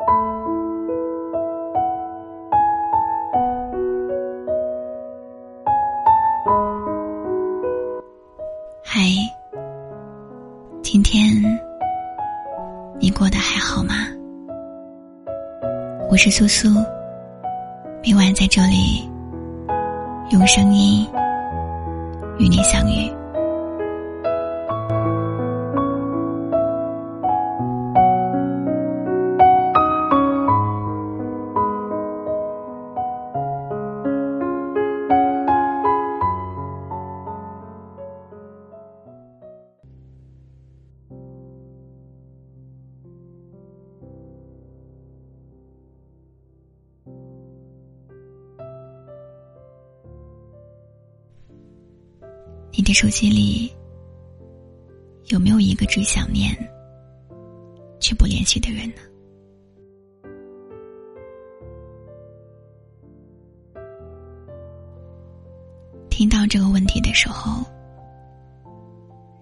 嗨，今天你过得还好吗？我是苏苏，每晚在这里用声音与你相遇。的手机里有没有一个只想念却不联系的人呢？听到这个问题的时候，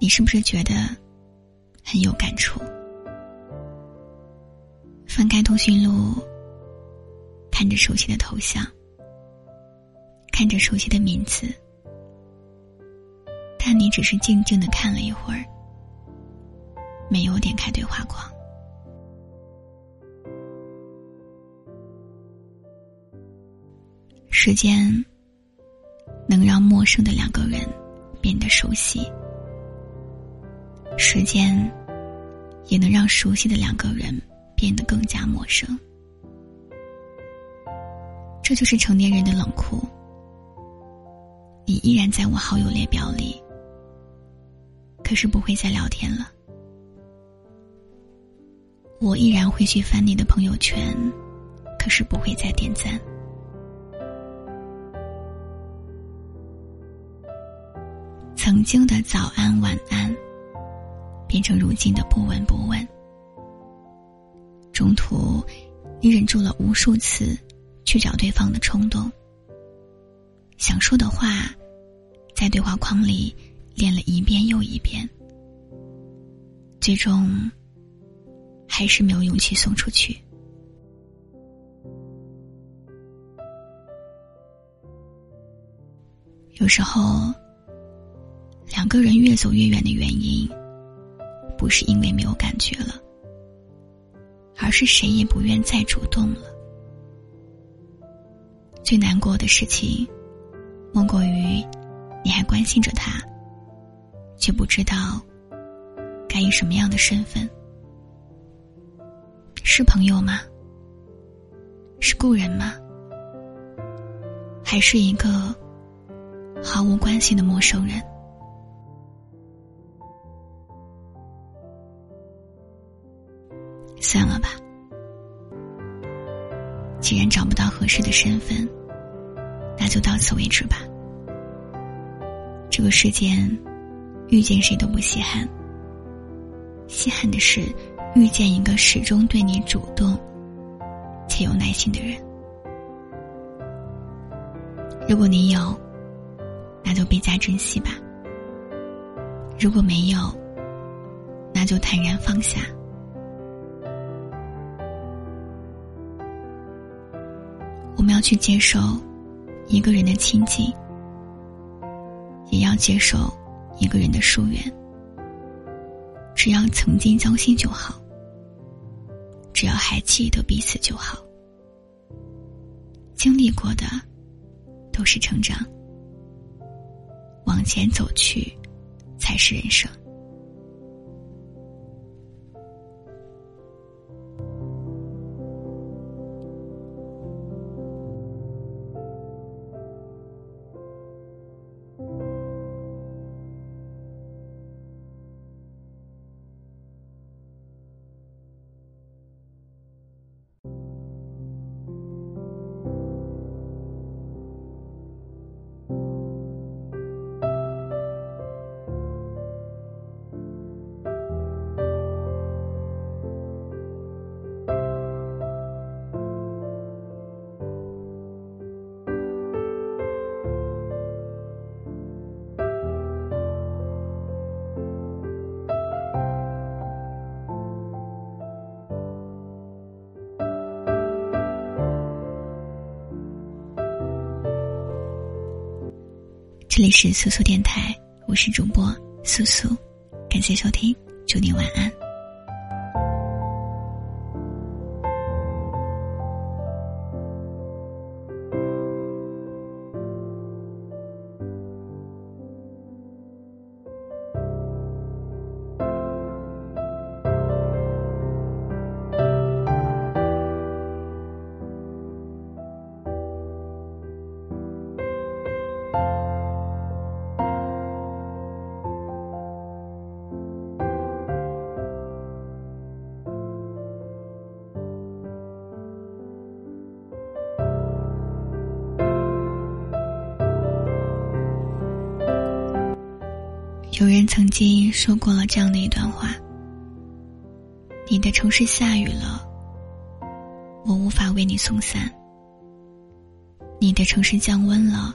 你是不是觉得很有感触？翻开通讯录，看着熟悉的头像，看着熟悉的名字。但你只是静静的看了一会儿，没有点开对话框。时间能让陌生的两个人变得熟悉，时间也能让熟悉的两个人变得更加陌生。这就是成年人的冷酷。你依然在我好友列表里。可是不会再聊天了。我依然会去翻你的朋友圈，可是不会再点赞。曾经的早安晚安，变成如今的不闻不问。中途，你忍住了无数次去找对方的冲动，想说的话，在对话框里。练了一遍又一遍，最终还是没有勇气送出去。有时候，两个人越走越远的原因，不是因为没有感觉了，而是谁也不愿再主动了。最难过的事情，莫过于你还关心着他。却不知道该以什么样的身份，是朋友吗？是故人吗？还是一个毫无关系的陌生人？算了吧，既然找不到合适的身份，那就到此为止吧。这个世间。遇见谁都不稀罕，稀罕的是遇见一个始终对你主动且有耐心的人。如果你有，那就倍加珍惜吧；如果没有，那就坦然放下。我们要去接受一个人的亲近，也要接受。一个人的疏远，只要曾经交心就好，只要还记得彼此就好。经历过的都是成长，往前走去才是人生。这里是苏苏电台，我是主播苏苏，感谢收听，祝你晚安。有人曾经说过了这样的一段话：“你的城市下雨了，我无法为你送伞；你的城市降温了，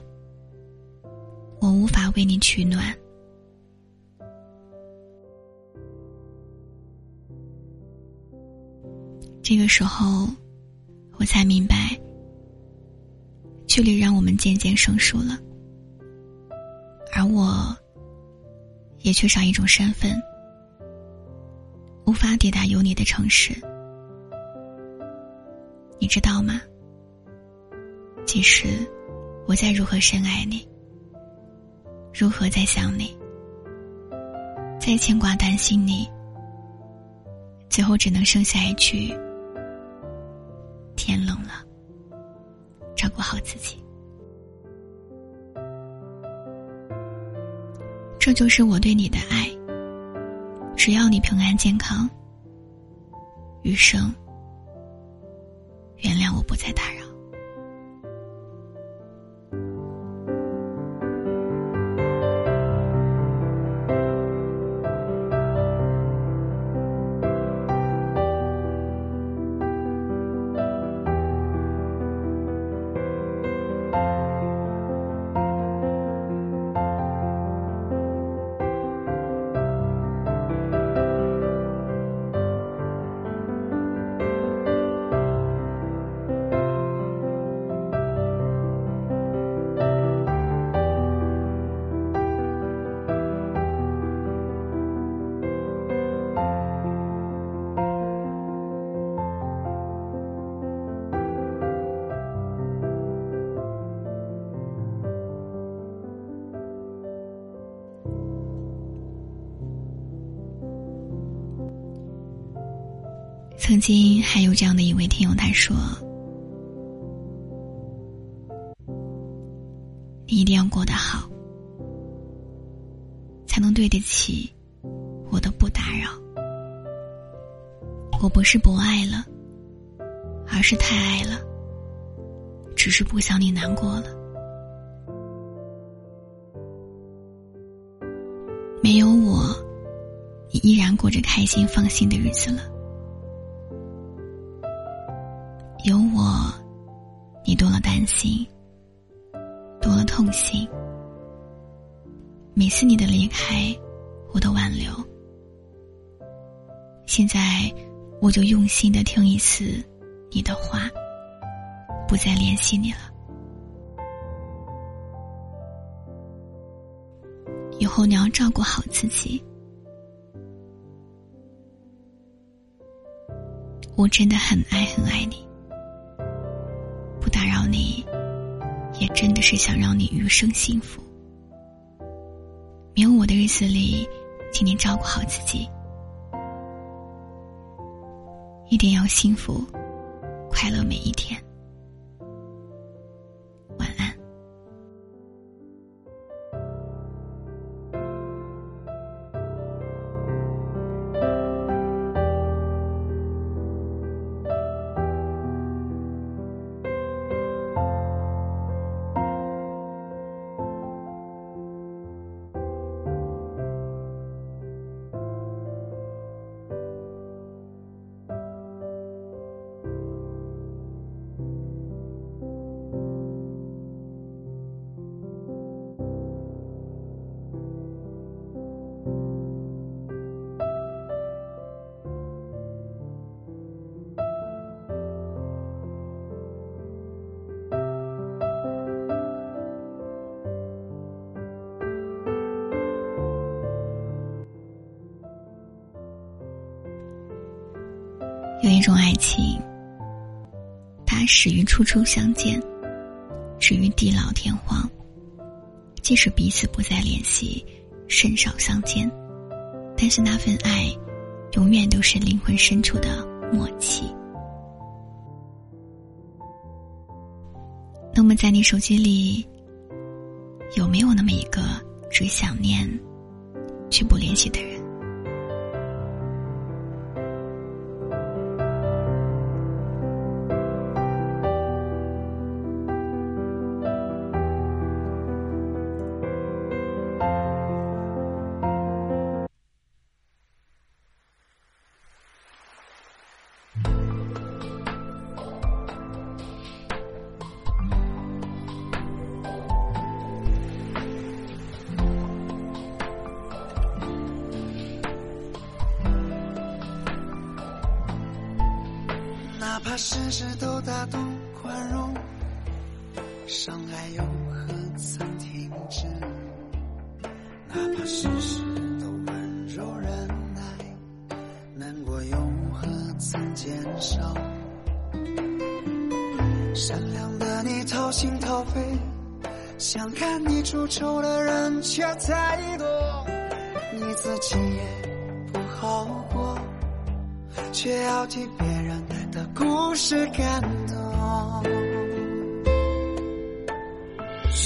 我无法为你取暖。”这个时候，我才明白，距离让我们渐渐生疏了，而我。也缺少一种身份，无法抵达有你的城市。你知道吗？即使我再如何深爱你，如何再想你，再牵挂担心你，最后只能剩下一句：天冷了，照顾好自己。这就是我对你的爱。只要你平安健康，余生原谅我不再打扰。曾经还有这样的一位听友，他说：“你一定要过得好，才能对得起我的不打扰。我不是不爱了，而是太爱了，只是不想你难过了。没有我，你依然过着开心放心的日子了。”有我，你多了担心，多了痛心。每次你的离开，我都挽留。现在，我就用心的听一次你的话，不再联系你了。以后你要照顾好自己。我真的很爱很爱你。你，也真的是想让你余生幸福。没有我的日子里，请你照顾好自己，一定要幸福、快乐每一天。爱情，它始于初初相见，止于地老天荒。即使彼此不再联系，甚少相见，但是那份爱，永远都是灵魂深处的默契。那么，在你手机里，有没有那么一个只想念，却不联系的人？事事都大度宽容，伤害又何曾停止？哪怕事事都温柔忍耐，难过又何曾减少？善良的你掏心掏肺，想看你出丑的人却太多，你自己也，却要替别人。的故事感动。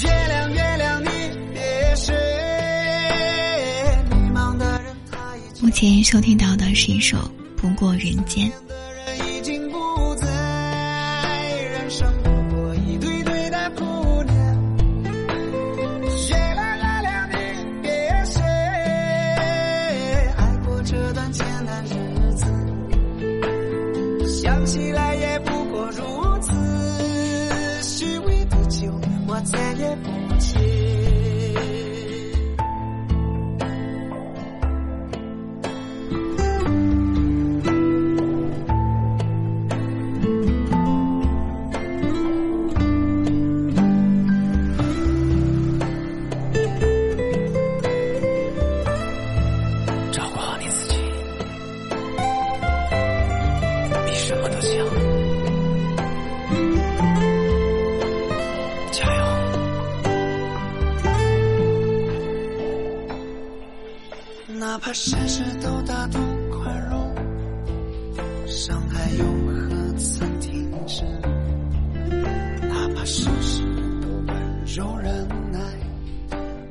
月亮，月亮，你别睡。迷茫的人他已目前收听到的是一首《不过人间》。起来也不过如此，虚伪的酒我再也不吃。怕事事都大度宽容，伤害又何曾停止？哪怕事事都温柔忍耐，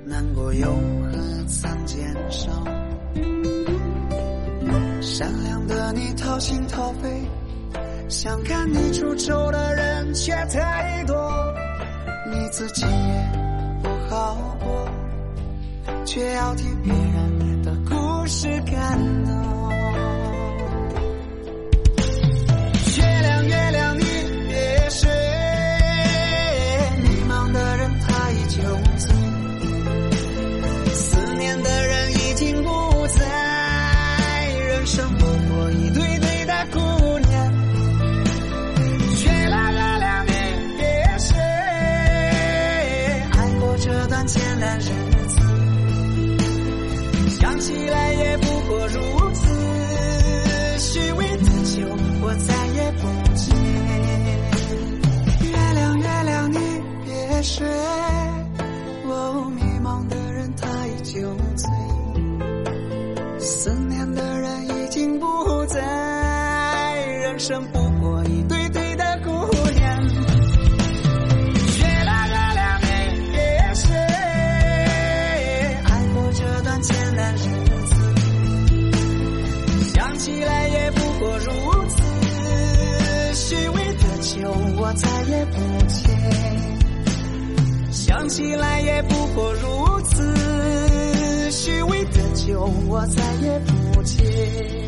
难过又何曾减少？善良的你掏心掏肺，想看你出丑的人却太多，你自己也不好过，却要替别人。是感动。生不过一对对的姑娘，月亮月亮，你也睡。爱过这段艰难日子，想起来也不过如此。虚伪的酒我再也不接，想起来也不过如此。虚伪的酒我再也不接。